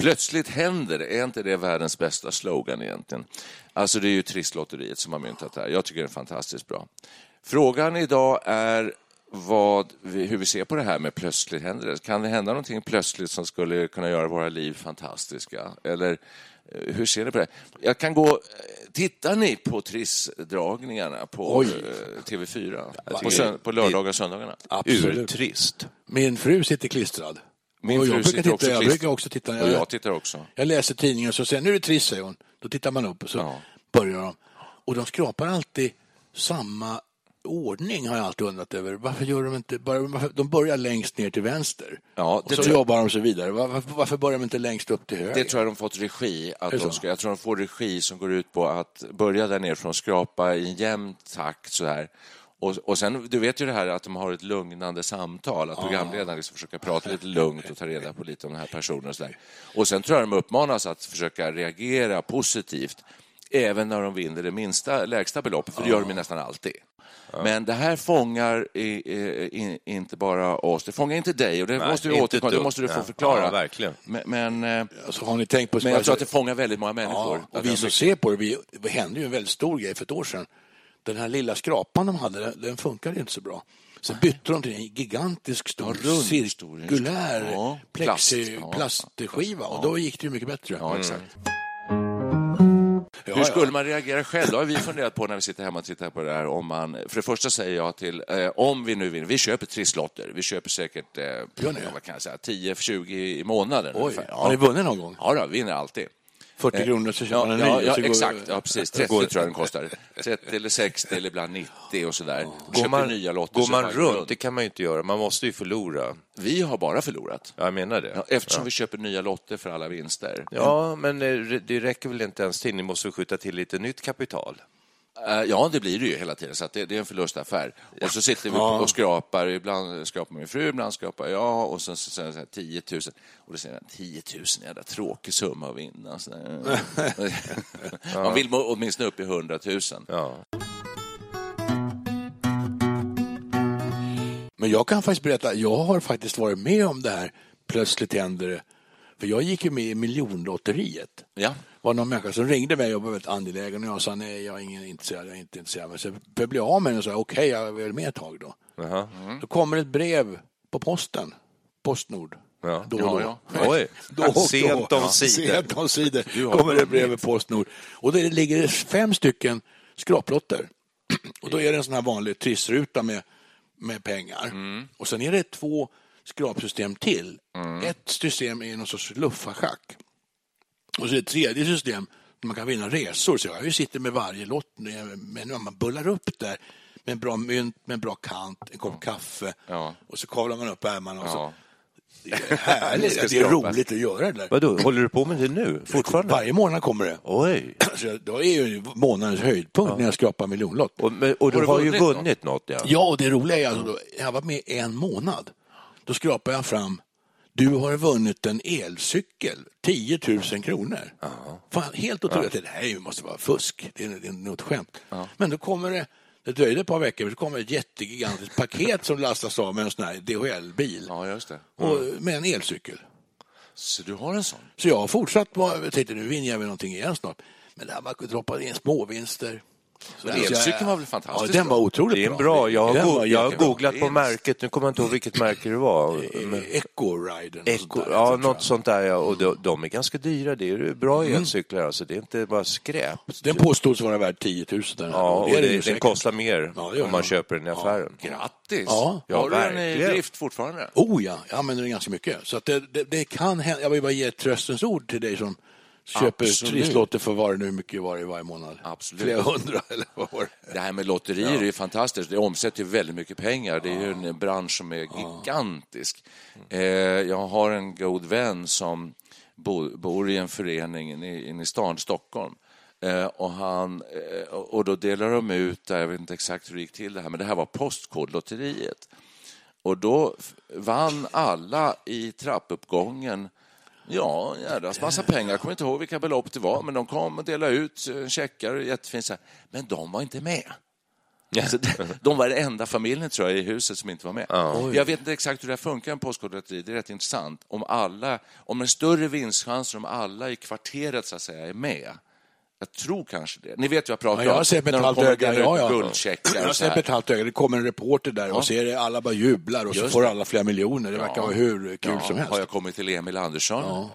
Plötsligt händer är inte det världens bästa slogan egentligen? Alltså det är ju Trisslotteriet som har myntat det här. Jag tycker det är fantastiskt bra. Frågan idag är vad, hur vi ser på det här med plötsligt händer det. Kan det hända någonting plötsligt som skulle kunna göra våra liv fantastiska? Eller eh, hur ser ni på det? Jag kan gå... eh, Tittar ni på Trissdragningarna på Oj. eh, TV4? På, sön- på lördagar och söndagarna? Absolut. Urtrist. Min fru sitter klistrad. Min och jag fru brukar sitter titta, också jag brukar också titta. Och Jag, jag tittar också. jag läser tidningen och så säger nu är det trist, säger hon. Då tittar man upp och så Ja. börjar de. Och de skrapar alltid samma ordning har jag alltid undrat över. Varför gör de inte bara, varför, de börjar längst ner till vänster. Ja, och så jag- jobbar de sig vidare. Varför, varför börjar de inte längst upp till höger? Det tror jag de fått regi. Att de ska, jag tror de får regi som går ut på att börja där nerifrån, skrapa i en jämn takt så här. Och, och sen, du vet ju det här att de har ett lugnande samtal, att programledaren liksom försöker prata lite lugnt och ta reda på lite om den här personen och så där. Och sen tror jag de uppmanas att försöka reagera positivt även när de vinner det minsta, lägsta beloppet, för det gör de ju nästan alltid. Men det här fångar i, i, i, inte bara oss, det fångar inte dig och det Nej, måste du återkomma, det måste du få förklara. ja, verkligen. Men, men, eh, Alltså, har ni tänkt på men jag tror att det fångar väldigt många människor. Ja, och vi som ser på det, vi, det hände ju en väldigt stor grej för ett år sedan. Den här lilla skrapan de hade, den- funkade inte så bra. Så bytte de till en gigantisk stor Ja, rund, cirkulär ja, plast, plexi, ja, plastskiva och då gick det ju mycket bättre. Ja, exakt. Ja, Hur ja. skulle man reagera själv? Det har vi funderat på när vi sitter hemma och tittar på det här. Om man, för det första säger jag till, eh, om vi nu vinner, vi köper trisslotter. Vi köper säkert eh, Gör ni? vad kan jag säga, 10-20 i månaden. Oj, ungefär. har ni vunnit någon gång? Ja, då, vi vinner alltid. 40 kronor så köper Ja, man en ja, ny. ja går- exakt. Ja, precis. 30 tror jag den kostar. 30 eller 60 eller ibland 90 och sådär. Går Köper man, nya lotter. går man varje runt? Det kan man ju inte göra. Man måste ju förlora. Vi har bara förlorat. Ja, jag menar det. Ja, Eftersom vi köper nya lotter för alla vinster. Ja, men eh, det räcker väl inte ens till? Ni måste skjuta till lite nytt kapital? Eh, Ja, det blir det ju hela tiden, så att det, det är en förlustaffär. Och så sitter vi och skrapar, ibland skrapar min fru, ibland skrapar jag, och sen jag så här, 10 000. Och då säger han, 10 000, jävla tråkig summa att vinna. Så där. Man vill åtminstone upp i 100 000. Ja. Men jag kan faktiskt berätta, jag har faktiskt varit med om det här, plötsligt händer det. För jag gick ju med i miljonlotteriet. Ja. Det var någon människa som ringde mig och var väldigt angelägen och jag sa nej, jag är ingen intresserad, jag är inte intresserad. Men så för jag av med den och sa okej, jag är med ett tag då. Jaha. Då kommer ett brev på posten, Postnord. Ja. Då och då. Ja, Oj, Då och då. sent Ja, omsider. Sent omsider har kommer det brev med Postnord. Och det ligger fem stycken skraplotter. Och då är det en sån här vanlig trissruta med, med pengar. Mm. Och sen är det två skrapsystem till. Ett system är någon sorts luffarschack. Och så är det ett tredje system där man kan vinna resor. Så jag sitter med varje lott, men när man bullar upp där med en bra mynt, med en bra kant, en kopp kaffe Ja. och så kavlar man upp ärmarna och så Ja. det är härligt. ska Det är roligt att göra det där. Vadå, håller du på med det nu? Fortfarande? Varje månad kommer det. Oj. Så då är ju månadens höjdpunkt när jag skrapar miljonlott. Och, men, och du Har har, du ju vunnit vunnit något, ja. Ja, och det roliga är alltså, då, jag har varit med en månad. Då skrapar jag fram, du har vunnit en elcykel, 10 000 kronor. Fan, helt otroligt. Det här måste vara fusk, det är, det är något skämt. Men då kommer det, det dröjde ett par veckor, så kommer ett jättegigantiskt paket som lastas av med en sån här DHL-bil ja, just det. och med en elcykel. Så du har en sån? Så jag har fortsatt jag tänkte nu vinner jag väl någonting igen snart. Men det här med att droppa in småvinster. Så elcykeln var väl fantastisk Ja, den var bra? otroligt Det är en bra. Jag har, go- jag har googlat på märket, nu kommer jag inte ihåg vilket märke det var. Eco-riden. Eco, ja, något sånt där ja. Och de, de är ganska dyra. Det är bra elcyklar alltså. Det är inte bara skräp. Den påstås vara värd 10 000. Den, här. Ja, och det, den kostar mer om man köper den i affären. Grattis! Ja. Har du den i drift fortfarande? Oh ja, jag använder den ganska mycket. Så det kan hända. Jag vill bara ge ett tröstens ord till dig som köper Absolut. trisslotter för vad det nu mycket var i varje månad. Absolut. Flera hundra eller vad var det? Det här med lotterier är ju fantastiskt. Det omsätter väldigt mycket pengar. Det är ju en bransch som är gigantisk. Eh, jag har en god vän som bo, bor i en förening inne i, stan, Stockholm. Eh, och, han, eh, och då delar de ut, jag vet inte exakt hur det gick till det här, men det här var Postkodlotteriet. Och då vann alla i trappuppgången Ja, en jädrans massa pengar. Jag kommer inte ihåg vilka belopp det var, men de kom och delade ut eh, checkar, jättefint. så här. Men de var inte med. Så de- de var den enda familjen tror jag, i huset som inte var med. Jag vet inte exakt hur det här funkar med Postkodlotteri, det är rätt intressant. Om, alla, om en större vinstchans om alla i kvarteret så att säga, är med. Jag tror kanske det. Ni vet vad jag pratar Ja, jag med när de kommer öga. Ja, ja. guldcheckar Jag har så sett halvt öga. Det kommer en reporter där och ser det, alla bara jublar och så Just får det. alla flera miljoner. Det verkar vara hur kul Ja, som helst. Har jag kommit till Emil Andersson? Ja.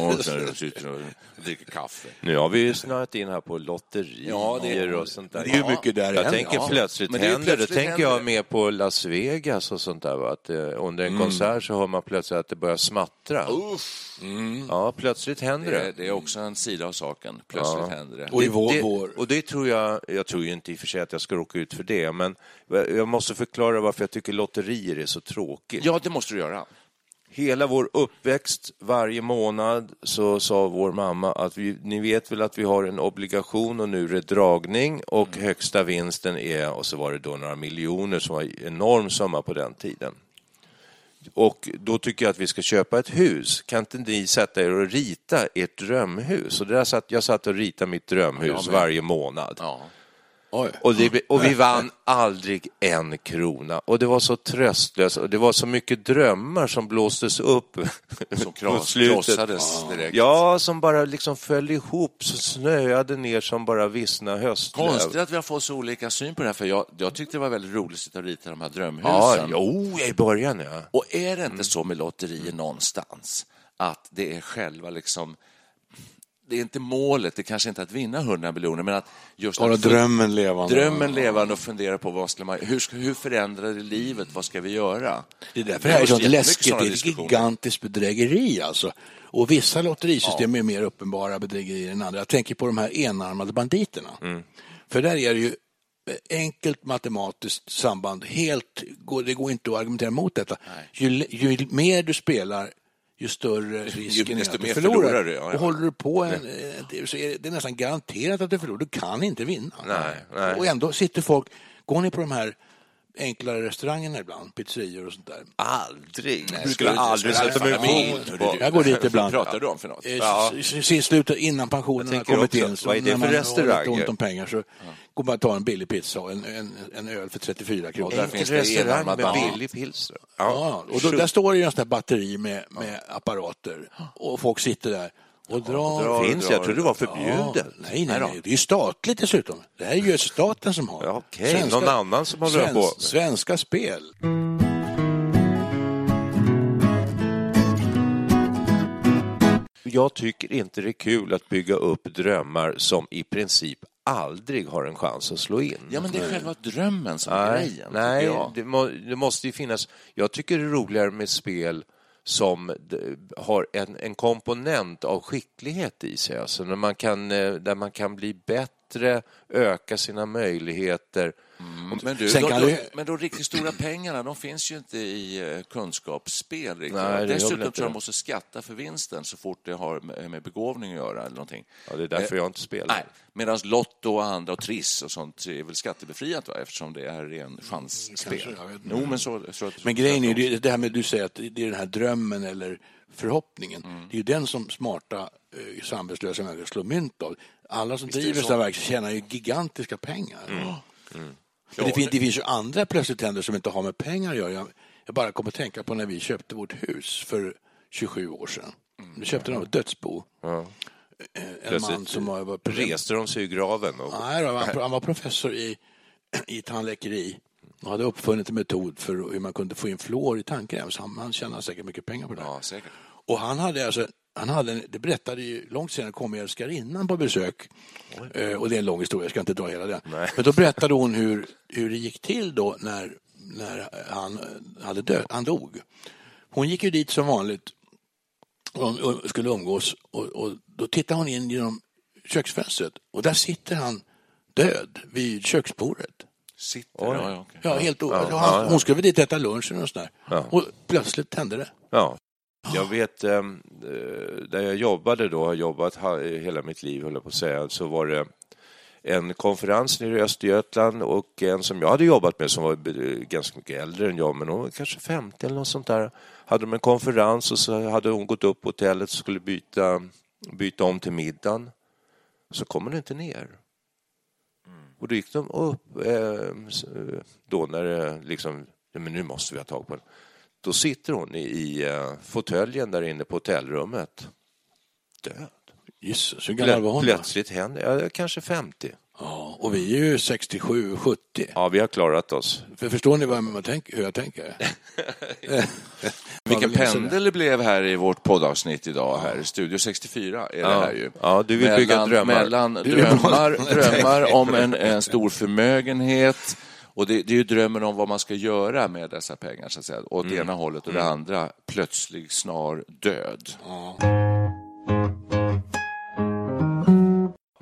Och så sitter och dricker kaffe. Nu har vi ju snöat in här på lotterier Ja, och sånt där. det är ju mycket där Jag igen. tänker Ja, plötsligt men det händer. plötsligt Då tänker jag händer. mer på Las Vegas och sånt där. Va? Att, eh, under en konsert så hör man plötsligt att det börjar smattra. Ja, plötsligt händer Det det. är, det är också en sida av saken. Plötsligt händer det. Och i vår, det, vår... och det tror jag, jag tror ju inte i och för sig att jag ska råka ut för det, men jag måste förklara varför jag tycker lotterier är så tråkigt. Ja, det måste du göra. Hela vår uppväxt, varje månad, så sa vår mamma att vi, ni vet väl att vi har en obligation och nu är det dragning och högsta vinsten är, och så var det då några miljoner som var en enorm summa på den tiden. Och då tycker jag att vi ska köpa ett hus. Kan inte ni sätta er och rita ert drömhus? Och där satt, jag satt och ritade mitt drömhus varje månad. Ja. Och, det, och vi vann aldrig en krona. Och det var så tröstlöst och det var så mycket drömmar som blåstes upp Som krossades direkt. Ja, som bara liksom föll ihop, så snöade ner som bara vissna höstlöv. Konstigt att vi har fått så olika syn på det här, för jag, jag tyckte det var väldigt roligt att sitta och rita de här drömhusen. Ja, jo, i början ja. Och är det inte så med lotterier någonstans, att det är själva liksom det är inte målet, det kanske inte är att vinna 100 miljoner, men att just att drömmen levande. drömmen levande och fundera på vad ska man, hur, hur förändrar det livet, vad ska vi göra? Det är därför det här är så jättemycket läskigt. Det är ett gigantiskt bedrägeri alltså. Och vissa lotterisystem är mer uppenbara bedrägerier än andra. Jag tänker på de här enarmade banditerna. Mm. För där är det ju enkelt matematiskt samband. Helt, det går inte att argumentera mot detta. Ju, ju mer du spelar, ju större risken är desto att du förlorar. förlorar ja, ja. Och håller du på en, eh, så är det, det är nästan garanterat att du förlorar. Du kan inte vinna. Nej, nej. Och ändå sitter folk, går ni på de här enklare restaurangerna ibland, pizzerior och sånt där. Aldrig. Nej, Du skulle ska du- aldrig sätta mig emot. Ja, Jag går dit ibland. Vad pratar du om för något? Eh, Sist slutet innan pensionen har kommit också, in. Så vad är det när för man restauranger? har lite ont om pengar så går man och tar en billig pizza och en, en, en öl för 34 kronor. där Enkel finns det restaurang med bandit. billig pilsner. Ja, och då, där står det ju en sån där batteri med, med apparater och folk sitter där och drar. drar. Finns, jag trodde det var förbjudet. Ja, nej, nej, nej, det är ju statligt dessutom. Det här är ju staten som har. Ja, okej, någon annan som håller på. Svenska spel. Jag tycker inte det är kul att bygga upp drömmar som i princip aldrig har en chans att slå in. Ja, men det är själva drömmen som är Nej, grejen, nej jag. det, må, det måste ju finnas... Jag tycker det är roligare med spel som har en, en komponent av skicklighet i sig. Alltså när man kan, eh, där man kan bli bättre, öka sina möjligheter. Men, du, Sen då, kan då, det- men de riktigt stora pengarna, de finns ju inte i eh, kunskapsspel. Riktigt. Nej, Dessutom inte tror jag de måste skatta för vinsten så fort det har med, begåvning att göra. Eller någonting. Ja, det är därför jag inte spelar. Nej, medan Lotto och andra och Triss och sånt är väl skattebefriat va? eftersom det är ren chansspel. Vet inte. Jo, men så, så, Men grejen är ju det- det här med du säger att det är den här drömmen eller förhoppningen. Mm. Det är ju den som smarta eh, samhällslösa människor slår mynt av. Alla som det driver så. sådana verk tjänar ju gigantiska pengar. Mm. Men det, finns, det finns ju andra plötsligt händer som inte har med pengar att göra. Jag, jag bara kommer att tänka på när vi köpte vårt hus för 27 år sedan. Då köpte de ett dödsbo. Ja. Eh, En Plötsligt man som var Reste de sig ur graven? Och... Nej, då, han, han var professor i, i tandläkeri och hade uppfunnit en metod för hur man kunde få in fluor i tandkräm. Så han, han tjänade säkert mycket pengar på det. Ja, säkert. Och han hade alltså, han hade, en- det berättade ju långt senare kom älskarinnan på besök. Eh, och det är en lång historia, jag ska inte dra hela den. Nej. Men då berättade hon hur, hur det gick till då när, när han eh, hade dött, han dog. Hon gick ju dit som vanligt och, och skulle umgås och, och då tittade hon in genom köksfönstret och där sitter han död vid köksbordet. Sitter, ja, ja, okej. Ja, helt Ja, han, ja, ja. Hon skulle väl dit äta lunchen och sådär. Ja. Och plötsligt tände det. Jag vet, ehm, eh, där jag jobbade då, har jobbat hela mitt liv, höll jag på att säga, så var det en konferens nere i Östergötland och en som jag hade jobbat med som var eh, ganska mycket äldre än jag, men hon var kanske 50 eller något sånt där. Hade de en konferens och så hade hon gått upp på hotellet och skulle byta, byta om till middagen. Så kom hon inte ner. Och då gick de upp ehm, eh, då när det liksom, men nu måste vi ha tag på henne. Då sitter hon i, i uh, fåtöljen där inne på hotellrummet. Död. Gisses, hur gammal var hon? Plötsligt händer, ja, kanske 50. Ja, och vi är ju 67, 70. Ja, vi har klarat oss. För förstår ni vad man tänker, hur jag tänker? Vilken pendel det blev här i vårt poddavsnitt idag. här. Studio 64 är det här ju. Ja, du vill bygga drömmar. Mellan drömmar, drömmar om en, en stor förmögenhet och det, det är ju drömmen om vad man ska göra med dessa pengar, så att säga. Åt Mm. ena hållet och det andra, plötslig snar död.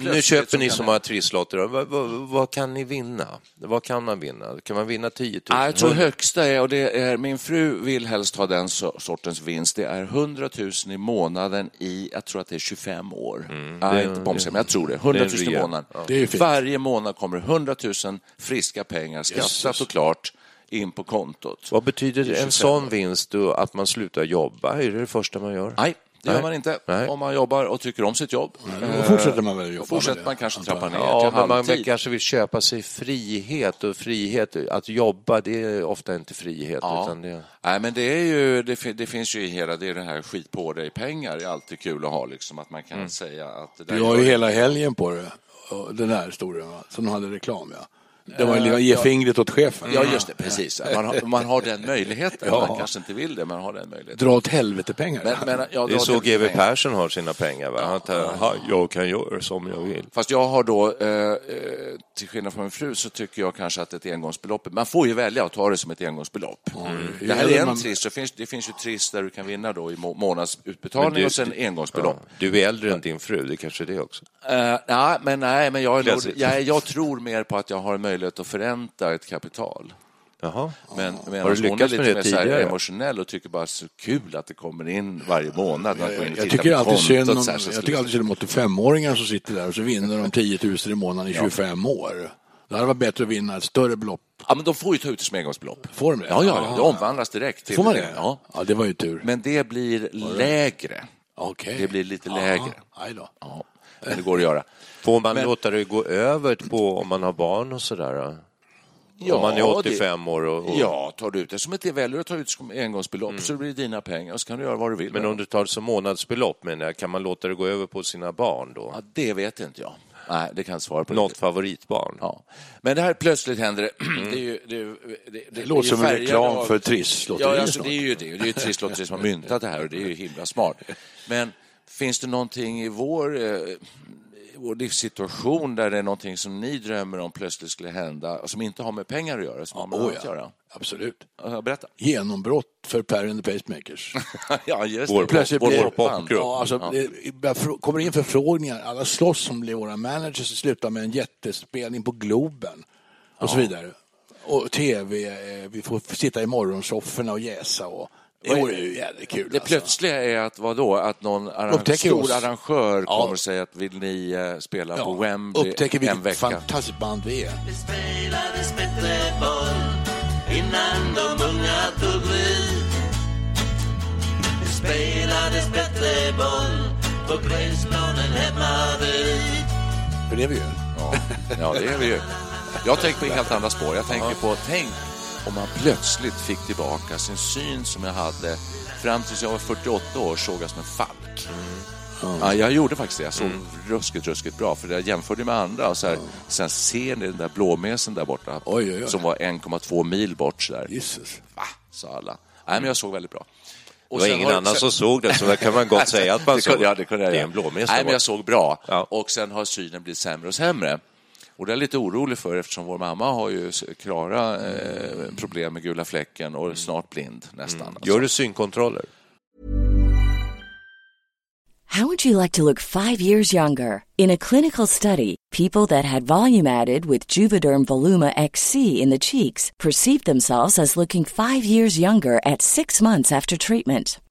Nu köper ni så många trisslotter. Vad, vad, vad kan ni vinna? Vad kan man vinna? Kan man vinna 10 000? Nej, Jag tror högsta är, och det är, min fru vill helst ha den so- sortens vinst, det är 100 000 i månaden i, jag tror att det är 25 år. Mm. Nej, inte på omsättning, men jag tror det. 100 000 i månaden. Det är ju fint. Varje månad kommer 100 000 friska pengar, skattat Jösses. och klart, in på kontot. Vad betyder en 25 sån år. vinst då? Att man slutar jobba? Är det det första man gör? Nej, det gör man inte. Nej. Om man jobbar och tycker om sitt jobb. Då fortsätter man väl jobba Fortsätter man kanske trappa ner Ja, till men man halvtid. vill kanske vill köpa sig frihet och frihet, att jobba det är ofta inte frihet. Ja. Utan det... Nej, men det, är ju, det, det finns ju i hela det, är det här skit på dig pengar. Det är alltid kul att ha, liksom, att man kan Mm. säga att... Det där Du har ju hela helgen på det. Den där historien, va? som de hade reklam, ja. Det var ju ge fingret åt chefen. Ja, just det, precis. Man har, man har den möjligheten. Ja. Man kanske inte vill det, men har den möjligheten. Dra åt helvete pengar. Men, men, jag Det är så GW. Persson har sina pengar. Va? Han tar, "Ha, jag kan göra som jag vill. Fast jag har då, eh, eh, till skillnad från min fru, så tycker jag kanske att ett engångsbelopp, man får ju välja att ta det som ett engångsbelopp. Det här är en Man- triss, så finns, det finns ju triss där du kan vinna då i må, månadsutbetalning du- och sen engångsbelopp. Ja. Du är äldre än din fru, det kanske är det också. Eh, nej, men, nej, men jag, är nog, jag, jag tror mer på att jag har möjlighet att förränta ett kapital. Jaha. Men, men Har du lyckats lite med det mer så här tidigare? emotionell och tycker bara så kul att det kommer in varje månad. Och Jag tittar tycker, alltid synd om, jag tycker alltid synd om 85-åringar som sitter där och så vinner de 10 000 i månaden i 25 år. Det hade varit bättre att vinna ett större belopp. Ja, men de får ju ta ut det som engångsbelopp. Får de det? Ja, ja, ja, det omvandlas direkt. Till Får man det? Ja. ja, det var ju tur. Men det blir lägre. Okej. Det blir lite lägre. Ja, aj då. Ja, men det går att göra. Får man Men- låta det gå över på om man har barn och sådär? om man är 85 år och, och... Ja, tar du ut det som ett väljer att ta ut engångsbelopp så det blir dina pengar och så kan du göra vad du vill. Men om du tar det som månadsbelopp, men kan man låta det gå över på sina barn då? Ja, det vet inte jag. Nej, det kan jag svara på. Något favoritbarn? Ja. Men det här plötsligt händer det. det, är ju, det, är det, det, Det låter som en reklam av- för Triss-lotteri Ja, alltså, det är ju det. Det är ju Trisslotteri som har myntat det här och det är ju himla smart. Men finns det någonting i vår, eh, vår livssituation där det är någonting som ni drömmer om plötsligt skulle hända och som inte har med pengar att göra, som har med Oh, annat att ja. göra? Absolut. Ja, Berätta. Genombrott för Per and the Pacemakers. ja, just Vår det. Plötsligt Vår blir- popband. Ja, alltså, det börjar frå- kommer in förfrågningar. Alla slåss som blir våra managers och slutar med en jättespelning på Globen och så vidare. Och tv, eh, vi får sitta i morgonsofforna och jäsa. Och, det vore ju jävligt kul. Det alltså. plötsliga är att vadå, att någon arrang- Upptäcker stor oss. arrangör Ja. kommer och säger att vill ni eh, spela på Wembley Upptäcker en vilket vecka? fantastiskt band vi är. Det spelades bättre boll innan de unga tog vid. Det spelades bättre boll på gräsplanen hemma vid. För det är vi ju. Ja, ja, det är vi ju. Jag tänker på helt andra spår. Jag tänker på, tänk om man plötsligt fick tillbaka sin syn som jag hade fram tills jag var 48 år, såg jag som en falk. week. Ja, jag gjorde faktiskt det. Jag såg ruskigt, ruskigt bra. För jag jämförde med andra. Och så här, Sen ser ni den där blåmesen där borta. Oj, oj, oj. Som var 1,2 mil bort. Så där. Jesus. Va? sa alla. Nej, men jag såg väldigt bra. Det Och var sen ingen har- annan som såg det, så det kan man gott säga att man det såg. ja, det kunde jag Det är en blåmes där Nej, men jag såg bra. Ja. Och sen har synen blivit sämre och sämre. Och det är jag lite orolig för eftersom vår mamma har ju klara eh, problem med gula fläcken och snart blind nästan. Alltså. Gör du synkontroller? How would you like to look five years younger? In a clinical study, people that had volume added with Juvederm Voluma XC in the cheeks perceived themselves as looking five years younger at six months after treatment.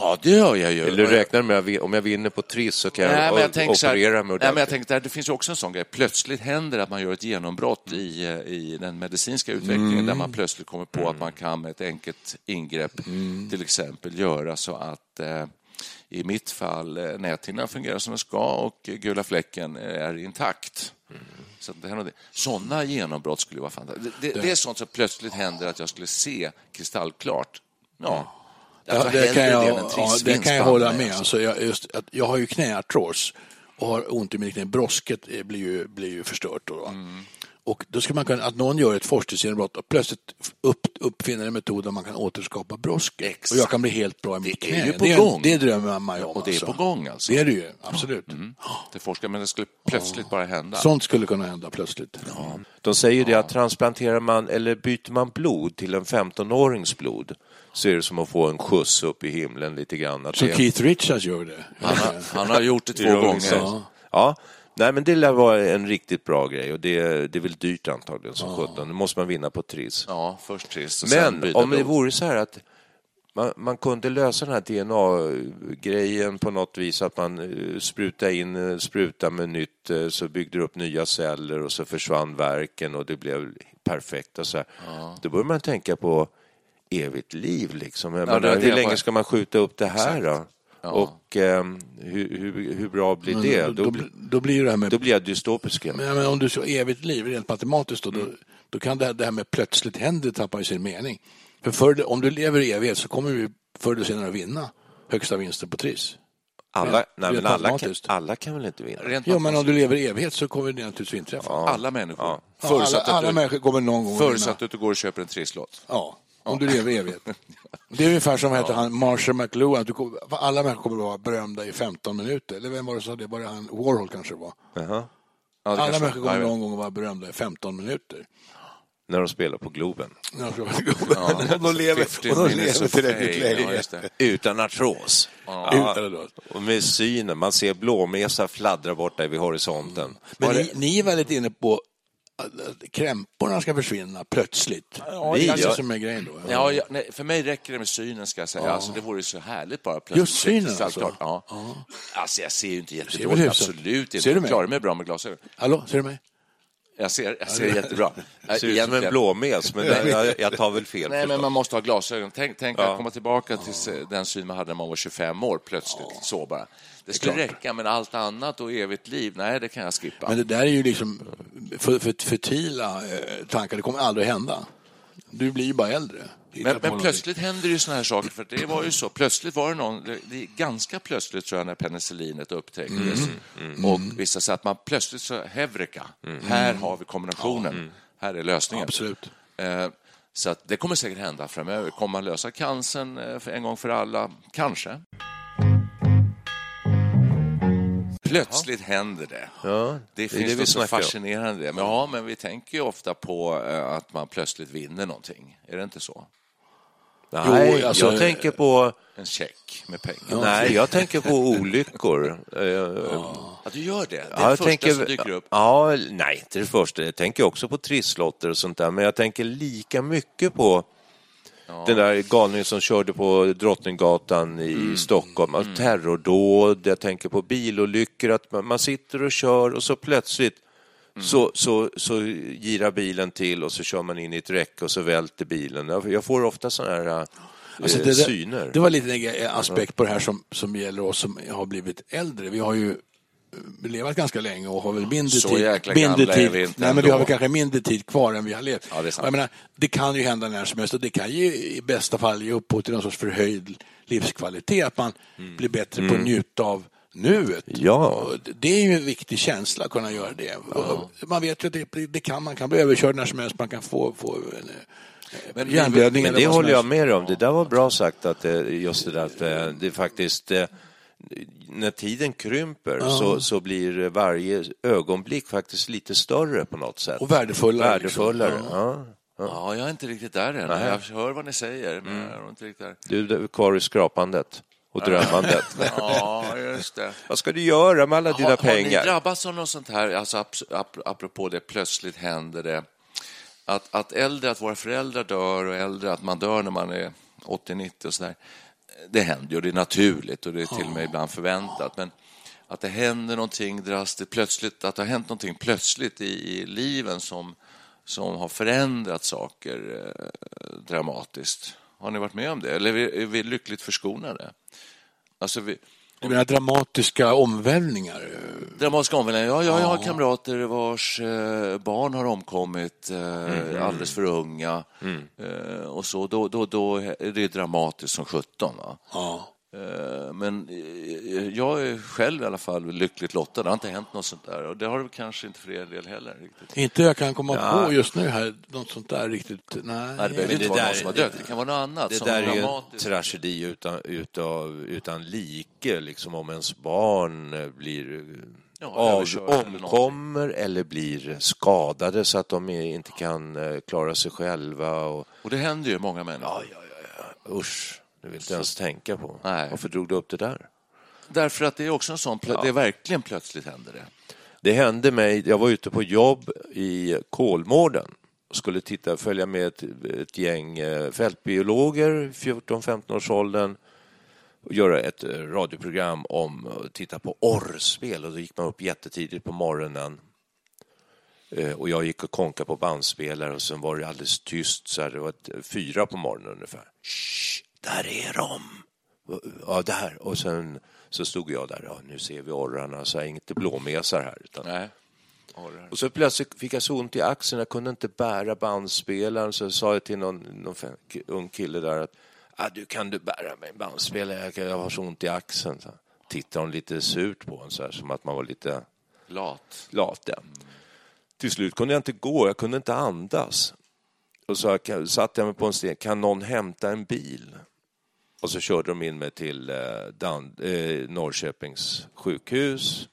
Ja, det gör jag ju. Eller du räknar med att om jag vinner på Triss så kan Nej, jag, jag så här, operera mig nej, men jag där, det finns ju också en sån grej. Plötsligt händer det att man gör ett genombrott i, eh, i den medicinska utvecklingen där man plötsligt kommer på att man kan med ett enkelt ingrepp till exempel göra så att eh, i mitt fall eh, näthinnan fungerar som den ska och gula fläcken är intakt. Så att det det. Sådana genombrott skulle vara fantastiskt. Det, det, det är sånt som plötsligt händer att jag skulle se kristallklart. Ja. Ja, Alltså, det, hellre kan jag, ja, det kan jag hålla med. alltså. Jag, just, att jag har ju knäartros och har ont i mitt knä. Brosket eh, blir ju, blir ju förstört. Då? Mm. Och då ska man kunna, att någon gör ett forskningsgenombrott och plötsligt upp, uppfinner en metod där man kan återskapa brosket. Exakt. Och jag kan bli helt bra i mitt Det knä. är ju på det, gång. det drömmer man ju om. Och det är alltså. på gång alltså. Det är det ju, absolut. Det forskar, men det skulle plötsligt bara hända. Sånt skulle kunna hända plötsligt. De säger det att transplanterar man eller byter man blod till en 15-årings blod så är det som att få en skjuts upp i himlen lite grann. Att Så det- Keith Richards gör det. Han har, han har gjort det två gånger. Stones. Ja. Nej, men det lär vara en riktigt bra grej och det, det är väl dyrt antagligen som sjutton. Det måste man vinna på Triss. Ja, först sen Men om det blod. vore så här att man, man kunde lösa den här DNA-grejen på något vis, att man eh, sprutar in eh, spruta med nytt, eh, så byggde det upp nya celler och så försvann verken och det blev perfekt. Och så här. Då börjar man tänka på evigt liv. Liksom. Jag Ja, det menar, hur länge ska man skjuta upp det här Exakt. då? Ja. Och ehm, hur, hur, hur bra blir det? Då, Då, då, blir- då blir det här med då blir jag dystopisk. Men, men om du så evigt liv, rent matematiskt, då, då, Mm. då kan det här, det här med plötsligt händer tappa i sin mening. För förr, om du lever i evighet så kommer du förr eller senare vinna högsta vinsten på Triss. Alla, Rent- nej, rent men alla, kan, alla kan väl inte vinna? Rent Jo, men om du lever i evighet så kommer det naturligtvis inträffa. Ja. Alla människor. Ja. alla, Förutsatt alla att du, människor kommer någon gång att förutsatt att du går och köper en trisslott. Ja, om du lever i evighet. Det är ungefär som heter han Marshall McLuhan. Du alla människor kommer att vara berömda i 15 minuter. Eller vem var det som sa det? Var det han Warhol kanske det var? Jaha. Ja, det Alla kanske- människor kommer ja, någon gång att vara berömda i 15 minuter. När de spelar på Globen. Ja, så- och de lever, 15 och de lever tillräckligt. Ja, länge. det. Utan artros. Utan då. Och med synen, man ser blåmesar fladdra borta vid horisonten. Men ni, ni är väldigt inne på krämporna ska försvinna plötsligt. Ja, det är gör- som är grejen då. Ja, ja, nej, för mig räcker det med synen, ska jag säga. Alltså, det vore så härligt bara. plötsligt. Just synen, alltså? självklart, Ja. Alltså, jag ser ju inte jättedåligt, absolut inte. Ser du jag mig? klarar mig bra med glasögon. Hallå, ser du mig? Jag ser, jag ser jättebra. Ser ut som en blåmes, men det, jag, jag tar väl fel Nej, men man måste ha glasögon. Tänk, tänk att komma tillbaka till den syn man hade när man var 25 år, plötsligt så bara. Det skulle klart. räcka, men allt annat och evigt liv, nej, det kan jag skippa. Men det där är ju liksom för, för, fertila eh, tankar. Det kommer aldrig att hända. Du blir ju bara äldre. Men, men plötsligt händer ju såna här saker, för det var ju så. Plötsligt var det någon, det- det ganska plötsligt tror jag när penicillinet upptäcktes Mm. och vissa sa att man plötsligt så, Hevreka, här har vi kombinationen, här är lösningen. Absolut. Eh, Så att det kommer säkert hända framöver. Kommer man lösa cancern eh, en gång för alla? Kanske. Plötsligt händer det. Ja, Det finns det något så snackar om. fascinerande. Men, ja, men vi tänker ju ofta på eh, att man plötsligt vinner någonting. Är det inte så? Nej, Jo, alltså- jag tänker på... En check med pengar. Nej, jag tänker på olyckor. Eh, Ja, du gör det? Det är Ja, det jag första tänker, som dyker upp. Ja, nej, inte det första. Jag tänker också på trisslotter och sånt där, men jag tänker lika mycket på den där galningen som körde på Drottninggatan i Mm. Stockholm. Alltså, Terrordåd, jag tänker på bilolyckor, att man, man sitter och kör och så plötsligt Mm. så, så, så girar bilen till och så kör man in i ett räcke och så välter bilen. Jag, får ofta sådana här eh, Alltså det, syner. det var lite en aspekt på det här som, som gäller oss som har blivit äldre. Vi har ju eh, levat ganska länge och har väl mindre Så tid. mindre tid. vi inte Nej, men vi har väl kanske mindre tid kvar än vi har levt. Ja, det menar, det kan ju hända när som helst och det kan ju i bästa fall ge upphov till någon sorts förhöjd livskvalitet. Att man blir bättre på att njuta av nuet. Ja. Det är ju en viktig känsla att kunna göra det. Och Man vet ju att det, det kan, man kan bli överkörd när som helst. Man kan få, få en, Men- Men eller det håller jag med om. Det där var bra sagt, att det, just det där att eh, det faktiskt... eh, När tiden krymper så, så blir varje ögonblick faktiskt lite större på något sätt. Och värdefullare. Värdefullare. Liksom. Ja. Ja, jag är inte riktigt där än. Jag hör vad ni säger, men jag är inte riktigt där. Du du är kvar i skrapandet och drömmandet. Ja, just det. Vad ska du göra med alla dina har, Har ni pengar? drabbats av något sånt här, alltså ap ap apropå det, plötsligt händer det, att, att äldre, att våra föräldrar dör och äldre, att man dör när man är 80-90 och sådär. Det händer ju det är naturligt och det är till och med ibland förväntat. Men att det händer någonting drastiskt, plötsligt, att det har hänt någonting plötsligt i, i liven som, som har förändrat saker eh, dramatiskt. Har ni varit med om det? Eller är vi, är vi lyckligt förskonade? Alltså vi, Du menar dramatiska omvälvningar? Dramatiska omvälvningar. Ja, jag har kamrater vars eh, barn har omkommit eh, alldeles för unga. Eh, och så, då, då, då är det dramatiskt som sjutton. Ja. Eh, men eh, jag är själv i alla fall lyckligt lottad. Det har inte hänt något sånt där. Och det har det kanske inte för er del heller. Riktigt. Inte jag kan komma på just nu här, något sånt där riktigt. Nej. Nej, det behöver inte det vara där- någon som har dött. Det kan vara något annat. Det som där är ju en tragedi utan, utav, utan like, liksom om ens barn eh, blir Ja, av, överkörd eller omkommer eller blir skadade så att de inte kan klara sig själva. Och, Och det händer ju många människor. usch, det vill inte ens tänka på. Nej. Varför drog du upp det där? Därför att det är också en sån, plö- det är verkligen plötsligt händer det. Det hände mig, jag var ute på jobb i Kolmården och skulle titta, följa med ett, ett gäng eh, fältbiologer, 14-15-årsåldern, och göra ett eh, radioprogram om att titta på orrspel och då gick man upp jättetidigt på morgonen Eh, och jag gick och konkade på bandspelare och sen var det alldeles tyst så här, det var ett, fyra på morgonen ungefär. Shh, där är de! Ja, där. Och sen så stod jag där, ja, nu ser vi orrarna, så här, inte blåmesar här. Utan... Nej. Orrar. Och så plötsligt fick jag så ont i axeln, jag kunde inte bära bandspelaren, så sa jag till någon, någon ung kille där att ah, du kan du bära mig en bandspelare, jag, jag har så ont i axeln. Så tittade hon lite surt på honom, så här, som att man var lite Lat. lat. Ja. Till slut kunde jag inte gå, jag kunde inte andas. Och så satte jag mig på en sten, kan någon hämta en bil? Och så körde de in mig till eh, Dan, eh, Norrköpings sjukhus.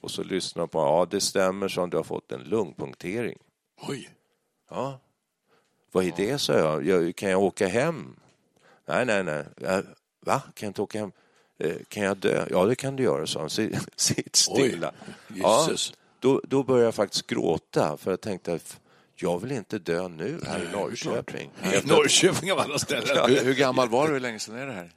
Och så lyssnade de på, ja det stämmer, så du har fått en lungpunktering. Oj. Ja. Vad är det, sa jag. jag. Kan jag åka hem? Nej, nej, nej. Ja, Va? Kan jag inte åka hem? Eh, Kan jag dö? Ja, det kan du göra, sa han. Sitt- stilla. Oj, jösses. då, då började jag faktiskt gråta för jag tänkte att jag vill inte dö nu här i Nej, Norrköping. I Norrköping av alla ställen. Hur, hur gammal var du? Hur länge sedan är det här?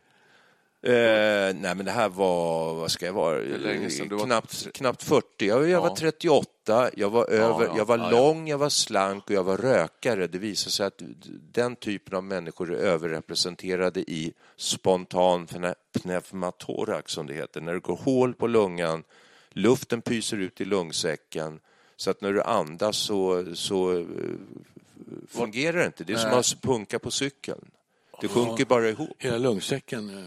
Eh, nej, men det här var, vad ska jag vara, länge sedan du var- knappt, knappt 40. Jag, jag var Ja. 38, jag var, över, ja, jag var ja, ja. lång, jag var slank och jag var rökare. Det visade sig att den typen av människor är överrepresenterade i spontan pne- pneumatorax, som det heter. När det går hål på lungan, luften pyser ut i lungsäcken, så att när du andas så, så eh, fungerar det inte. Det är som att punka på cykeln. Det sjunker bara ihop. Hela lungsäcken. eh,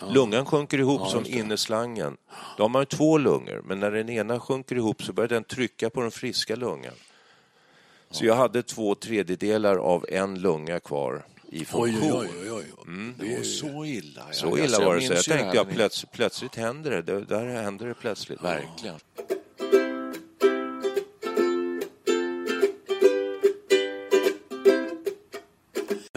Ja. Lungan sjunker ihop Ja, som inneslangen. Då har man två lungor, men när den ena sjunker ihop så börjar den trycka på den friska lungan. Så jag hade två tredjedelar av en lunga kvar i funktion. oj, oj, oj, oj. Det var så illa. Ja, Så alltså, illa var det så jag tänkte här, ja, plöts, plötsligt händer det. det. Där händer det plötsligt. Verkligen.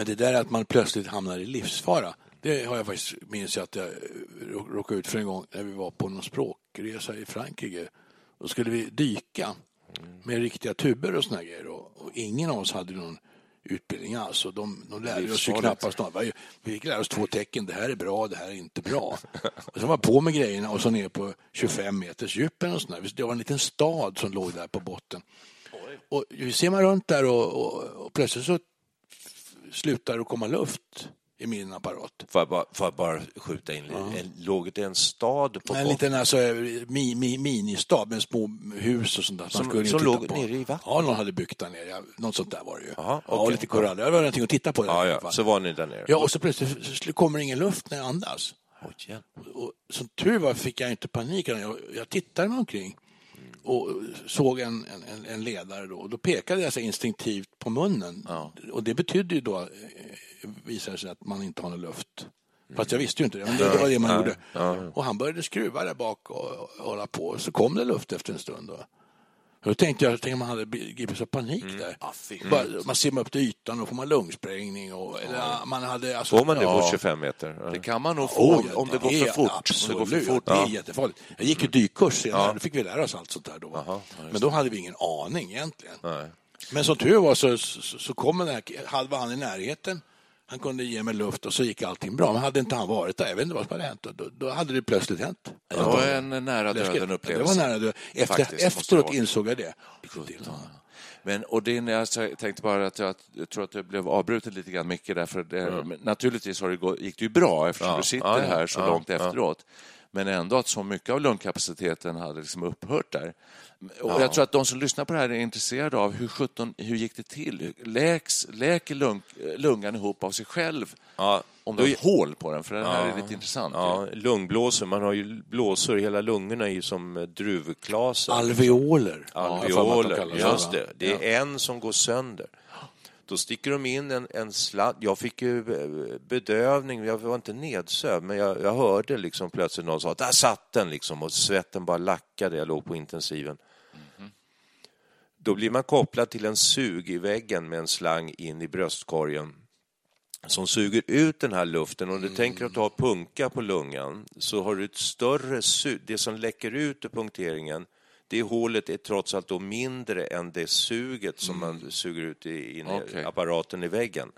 Men det där att man plötsligt hamnar i livsfara, det har jag faktiskt minns jag att jag eh, rå- råkade ut för en gång när vi var på någon språkresa i Frankrike. Då skulle vi dyka med riktiga tuber och såna grejer och, och ingen av oss hade någon utbildning alls. Och de, de lärde oss ju knappast något. Vi- fick lära oss två tecken, det här är bra, det här är inte bra. och så var på med grejerna och så ner på 25 meters djup eller något sånt där. Det var en liten stad som låg där på botten. Och vi ser man runt där och, och, och plötsligt så slutar att komma luft i min apparat. Får jag bara, får jag bara skjuta in en, Låg det en stad på En liten alltså, mi, mi, ministad med små hus och sånt där. Som- man skulle som låg på. nere i vattnet? Ja, någon hade byggt där nere. Ja, Något sånt där var det ju. Jaha, Ja, och lite koraller. Det var någonting att titta på. Där, Ja, ja, så var ni där nere. ja, och så plötsligt kommer det ingen luft när jag andas. Hjälp. Och som tur var fick jag inte panik. Jag, jag tittade mig omkring och såg en, en, en- ledare då. Och då pekade jag så instinktivt på munnen. Och det betydde ju då, eh, visade sig att man inte har någon luft. Fast jag visste ju inte det, men det, det var det man gjorde. Och han började skruva där bak och, och hålla på. Så kom det luft efter en stund. Då. Då tänkte jag att man hade gripits av panik där. Bara, man simmar upp till ytan och får man lungsprängning. Och, eller, man hade, alltså, Får man det Ja. på 25 meter? Det kan man nog få Oh, om, ja, om det går för fort. Absolut, Om det går för fort. det är jättefarligt. Jag gick ju dykkurs senare, då fick vi lära oss allt sånt där. Då. Men då hade vi ingen aning egentligen. Nej. Men som tur var så, så, så kom den här, halva han i närheten. Han kunde ge mig luft och så gick allting bra. Men hade inte han varit där, jag vet inte vad som hade hänt, då, då hade det plötsligt hänt. Det var en nära Läskigt. döden Det var nära döden. Efter, Faktiskt, efteråt insåg jag det. Men, och det, är- jag tänkte bara att jag, jag tror att det blev avbrutet lite grann mycket därför det, men naturligtvis har det gått, gick det ju bra eftersom Ja. du sitter Ja, här så Ja, långt efteråt. Men ändå att så mycket av lungkapaciteten hade liksom upphört där. Och Jag tror att de som lyssnar på det här är intresserade av hur, 17, hur gick det till? Läks, läker lung, lungan ihop av sig själv Ja, om det är ett hål på den? För den här är lite intressant. Ja, lungblåsor. Man har ju blåsor, hela lungorna är ju som eh, druvklasar. Alveoler. Ja, har de Alveoler, kallar det, just det. Det är en som går sönder. Då sticker de in en, en sladd. Jag fick ju eh, bedövning, jag var inte nedsövd, men jag, jag hörde liksom plötsligt någon sa där satt den liksom och svetten bara lackade. Jag låg på intensiven. Då blir man kopplad till en sug i väggen med en slang in i bröstkorgen som suger ut den här luften. Om du tänker att du har punka på lungan så har du ett större sug. Det som läcker ut ur punkteringen, det hålet är trots allt då mindre än det suget som man suger ut i, in i Okej. apparaten i väggen.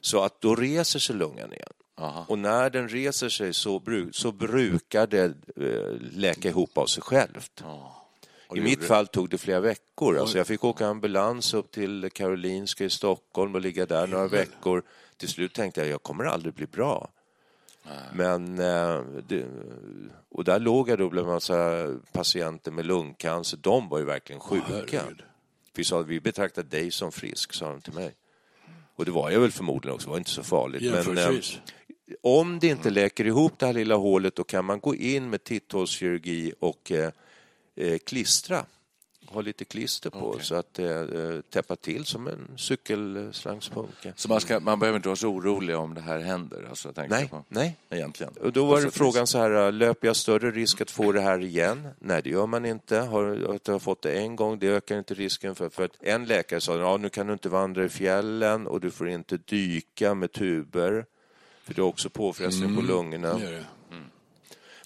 Så att då reser sig lungan igen. Aha. Och när den reser sig så, bru- så brukar det eh, läka ihop av sig självt. Och I det mitt gjorde- fall tog det flera veckor. Alltså jag fick åka ambulans upp till Karolinska i Stockholm och ligga där några veckor. Till slut tänkte jag jag kommer aldrig bli bra. Men, eh, det, och där låg jag då bland massa patienter med lungcancer. De var ju verkligen sjuka. Vi sa att vi betraktar dig som frisk, sa de till mig. Och det var jag väl förmodligen också, det var inte så farligt. Men, eh, om det inte läker ihop det här lilla hålet då kan man gå in med titthålskirurgi och eh, eh, klistra. Ha lite klister på så att eh, eh, täppa till som en cykelslangspunka. Så man, ska, man behöver inte vara så orolig om det här händer? Alltså, jag Nej, på. nej. Egentligen. Och då var det frågan så här, löper jag större risk att få det här igen? Nej, det gör man inte. Har, att du har fått det en gång, det ökar inte risken för, för att en läkare sa, ja nu kan du inte vandra i fjällen och du får inte dyka med tuber, för det är också påfrestning på lungorna. Det det.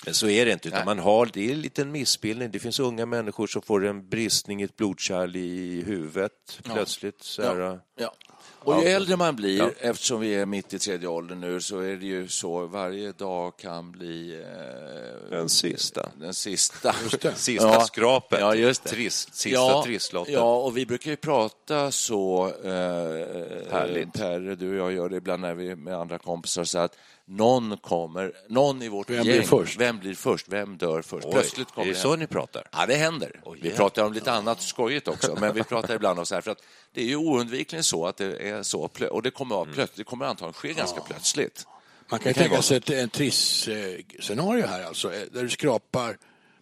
Men så är det inte, utan man har, det är en liten missbildning. Det finns unga människor som får en bristning i ett blodkärl i huvudet plötsligt. Så här, Ja. Ja. Och ju äldre man blir, eftersom vi är mitt i tredje åldern nu, så är det ju så varje dag kan bli eh, Den sista. den sista. Sista Ja. skrapet. Ja, just det. Trist, sista ja, trisslotten. Ja, och vi brukar ju prata så, eh, Härligt. Per, du och jag gör det ibland när vi är med andra kompisar, så att någon kommer, någon i vårt Vem gäng, blir först? vem blir först, vem dör först? Oj, Plötsligt är kommer det så ni pratar? Ja, det händer. vi pratar om lite annat skojigt också, men vi pratar ibland om så här, för att det är ju oundvikligen så att det är så, och det kommer, Mm. att plötsligt, det kommer antagligen ske ganska plötsligt. Man kan kan tänka sig ett, en triss-scenario här alltså, eh, där du skrapar,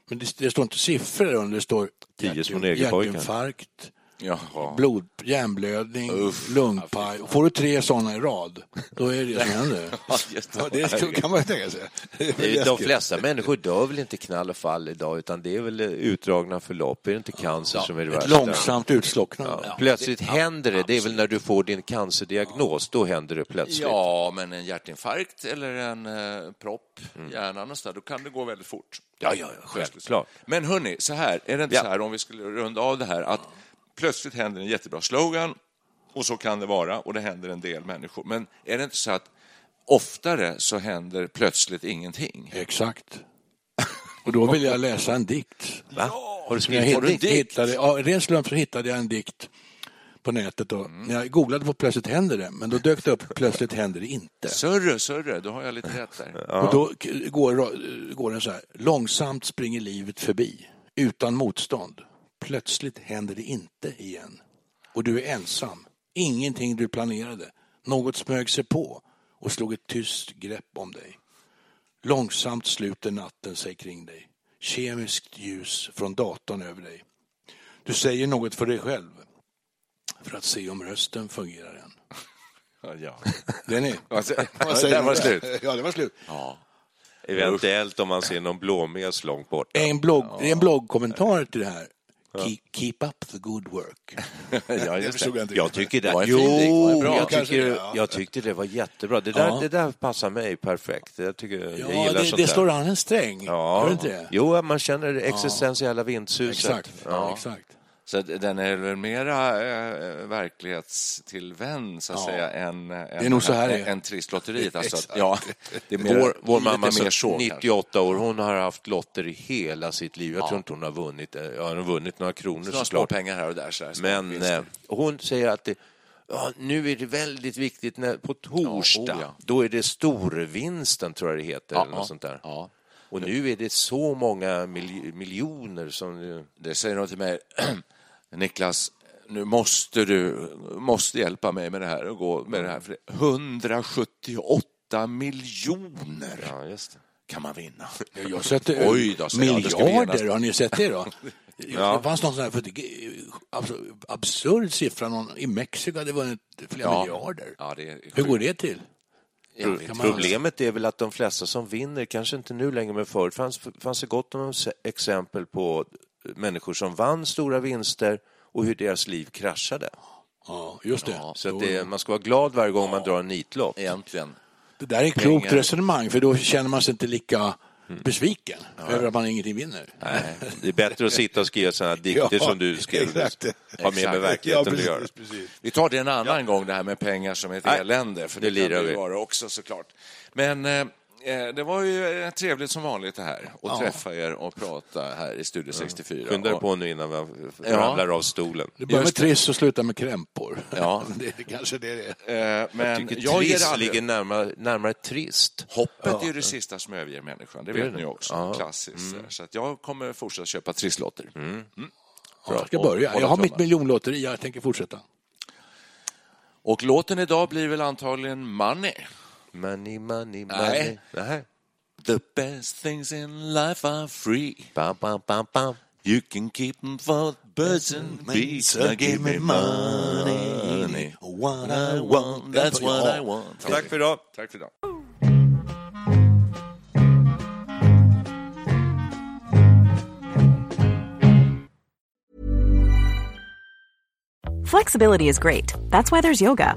men det, det står inte siffror under, det står Tio små hjärt- negerpojkar. hjärtinfarkt, Jaha. blod, hjärnblödning, Uff. lungpaj. Får du tre sådana i rad, då är det det som händer. Ja, det. Ja, det kan man ju tänka sig. Det är- De flesta människor dör väl inte knall och fall idag, utan det är väl utdragna förlopp. Är det inte cancer som är det Ett värsta? långsamt utslocknande. Ja. Plötsligt händer det. Det är väl när du får din cancerdiagnos, då händer det plötsligt. Ja, men en hjärtinfarkt eller en eh, propp i hjärnan och så där, då kan det gå väldigt fort. Ja, ja, ja, självklart. Men hörni, så här, är det inte Ja. så här om vi skulle runda av det här att plötsligt händer en jättebra slogan och så kan det vara och det händer en del människor. Men är det inte så att oftare så händer plötsligt ingenting? Exakt. Och då vill jag läsa en dikt. Va? Har du jag skrivit en hitt- hittade, ja, ren slump så hittade jag en dikt på nätet. Och Mm. När jag googlade på Plötsligt händer det, men då dök det upp Plötsligt händer det inte. Sörre, sörre, då har jag lite rätt där. Och då går, går den så här. Långsamt springer livet förbi, utan motstånd. Plötsligt händer det inte igen. Och du är ensam. Ingenting du planerade. Något smög sig på och slog ett tyst grepp om dig. Långsamt sluter natten sig kring dig. Kemiskt ljus från datorn över dig. Du säger något för dig själv. För att se om rösten fungerar än. Ja, ja. Den är... Alltså, du? var slut. Ja, det var slut. Eventuellt om man ser någon blåmes långt borta. En, blogg, är en bloggkommentar till det här. Keep, keep up the good work. Ja, just det. jag. Jag tycker det, Det var en fin dikt, det var bra. jag, tycker, ja. jag tyckte det var jättebra. Det där, Ja. det där passar mig perfekt. Jag, tycker, jag Ja, gillar det, sånt det där. slår an en sträng. Gör Ja. det inte det? Jo, man känner det existentiella vindsuset. Exakt. Ja. exakt. Så den är väl mera eh, verklighetstillvänd, så att Ja. säga, än, är nog så här det är. än Trisslotteriet. Alltså, att- ja, det är mer, Vår, vår mamma mer som så, kanske. 98 år, hon har haft lotter i hela sitt liv. Jag tror inte hon har vunnit, eh, ja, hon har vunnit några kronor små såklart. pengar här och där. Så här, Men eh, hon säger att det, ja, nu är det väldigt viktigt när, på torsdag, Ja, oh ja. då är det storvinsten tror jag det heter. Ja, eller något ja, sånt där. ja. Och nu är det så många mil, miljoner som... Det säger de till mig, Niklas, nu måste du måste hjälpa mig med det här och gå med det här. För 178 miljoner Ja, just det. kan man vinna. Jag sätter Oj då, jag, miljarder, genast- har ni sett det då? Det fanns någon sån här för, alltså, absurd siffra, någon i Mexiko hade vunnit flera miljarder. Ja, det är Hur går det till? Jag Problemet är väl att de flesta som vinner, kanske inte nu längre men förut, fanns, fanns det gott om exempel på människor som vann stora vinster och hur deras liv kraschade. Ja, just det. Så att det, man ska vara glad varje gång man drar en nitlott. Egentligen. Det där är ett klokt Pengar. resonemang, för då känner man sig inte lika besviken över att man ingenting vinner. Nej, det är bättre att sitta och skriva sådana dikter Ja, som du skrev. exakt. Har med med verkligheten att göra. Vi tar det en annan gång, det här med pengar som ett elände. För det det, lirar vi. vara också såklart. Men eh, det var ju eh, trevligt som vanligt det här. Att träffa er och prata här i Studio 64. Skynda dig på nu innan vi Ja. ramlar av stolen. Det börjar med triss och slutar med krämpor. Ja. det är kanske det det är. Eh, men Jag tycker jag trist aldrig... ligger närmare, närmare trist. Hoppet är ju det sista som överger människan, det vet det? ni ju också. Ja. Klassiskt. Så att jag kommer fortsätta köpa trisslotter. Mm. Jag ska Och- börja. Jag har mitt miljonlotteri, jag tänker fortsätta. Och låten idag blir väl antagligen Money. Money, money, money. Nej. Nej. The best things in life are free. Bam, bam, bam, bam. You can keep them for birds and bees. Now give me money. What I want, that's what I want. Tack för idag. Tack för idag. Flexibility is great. That's why there's yoga.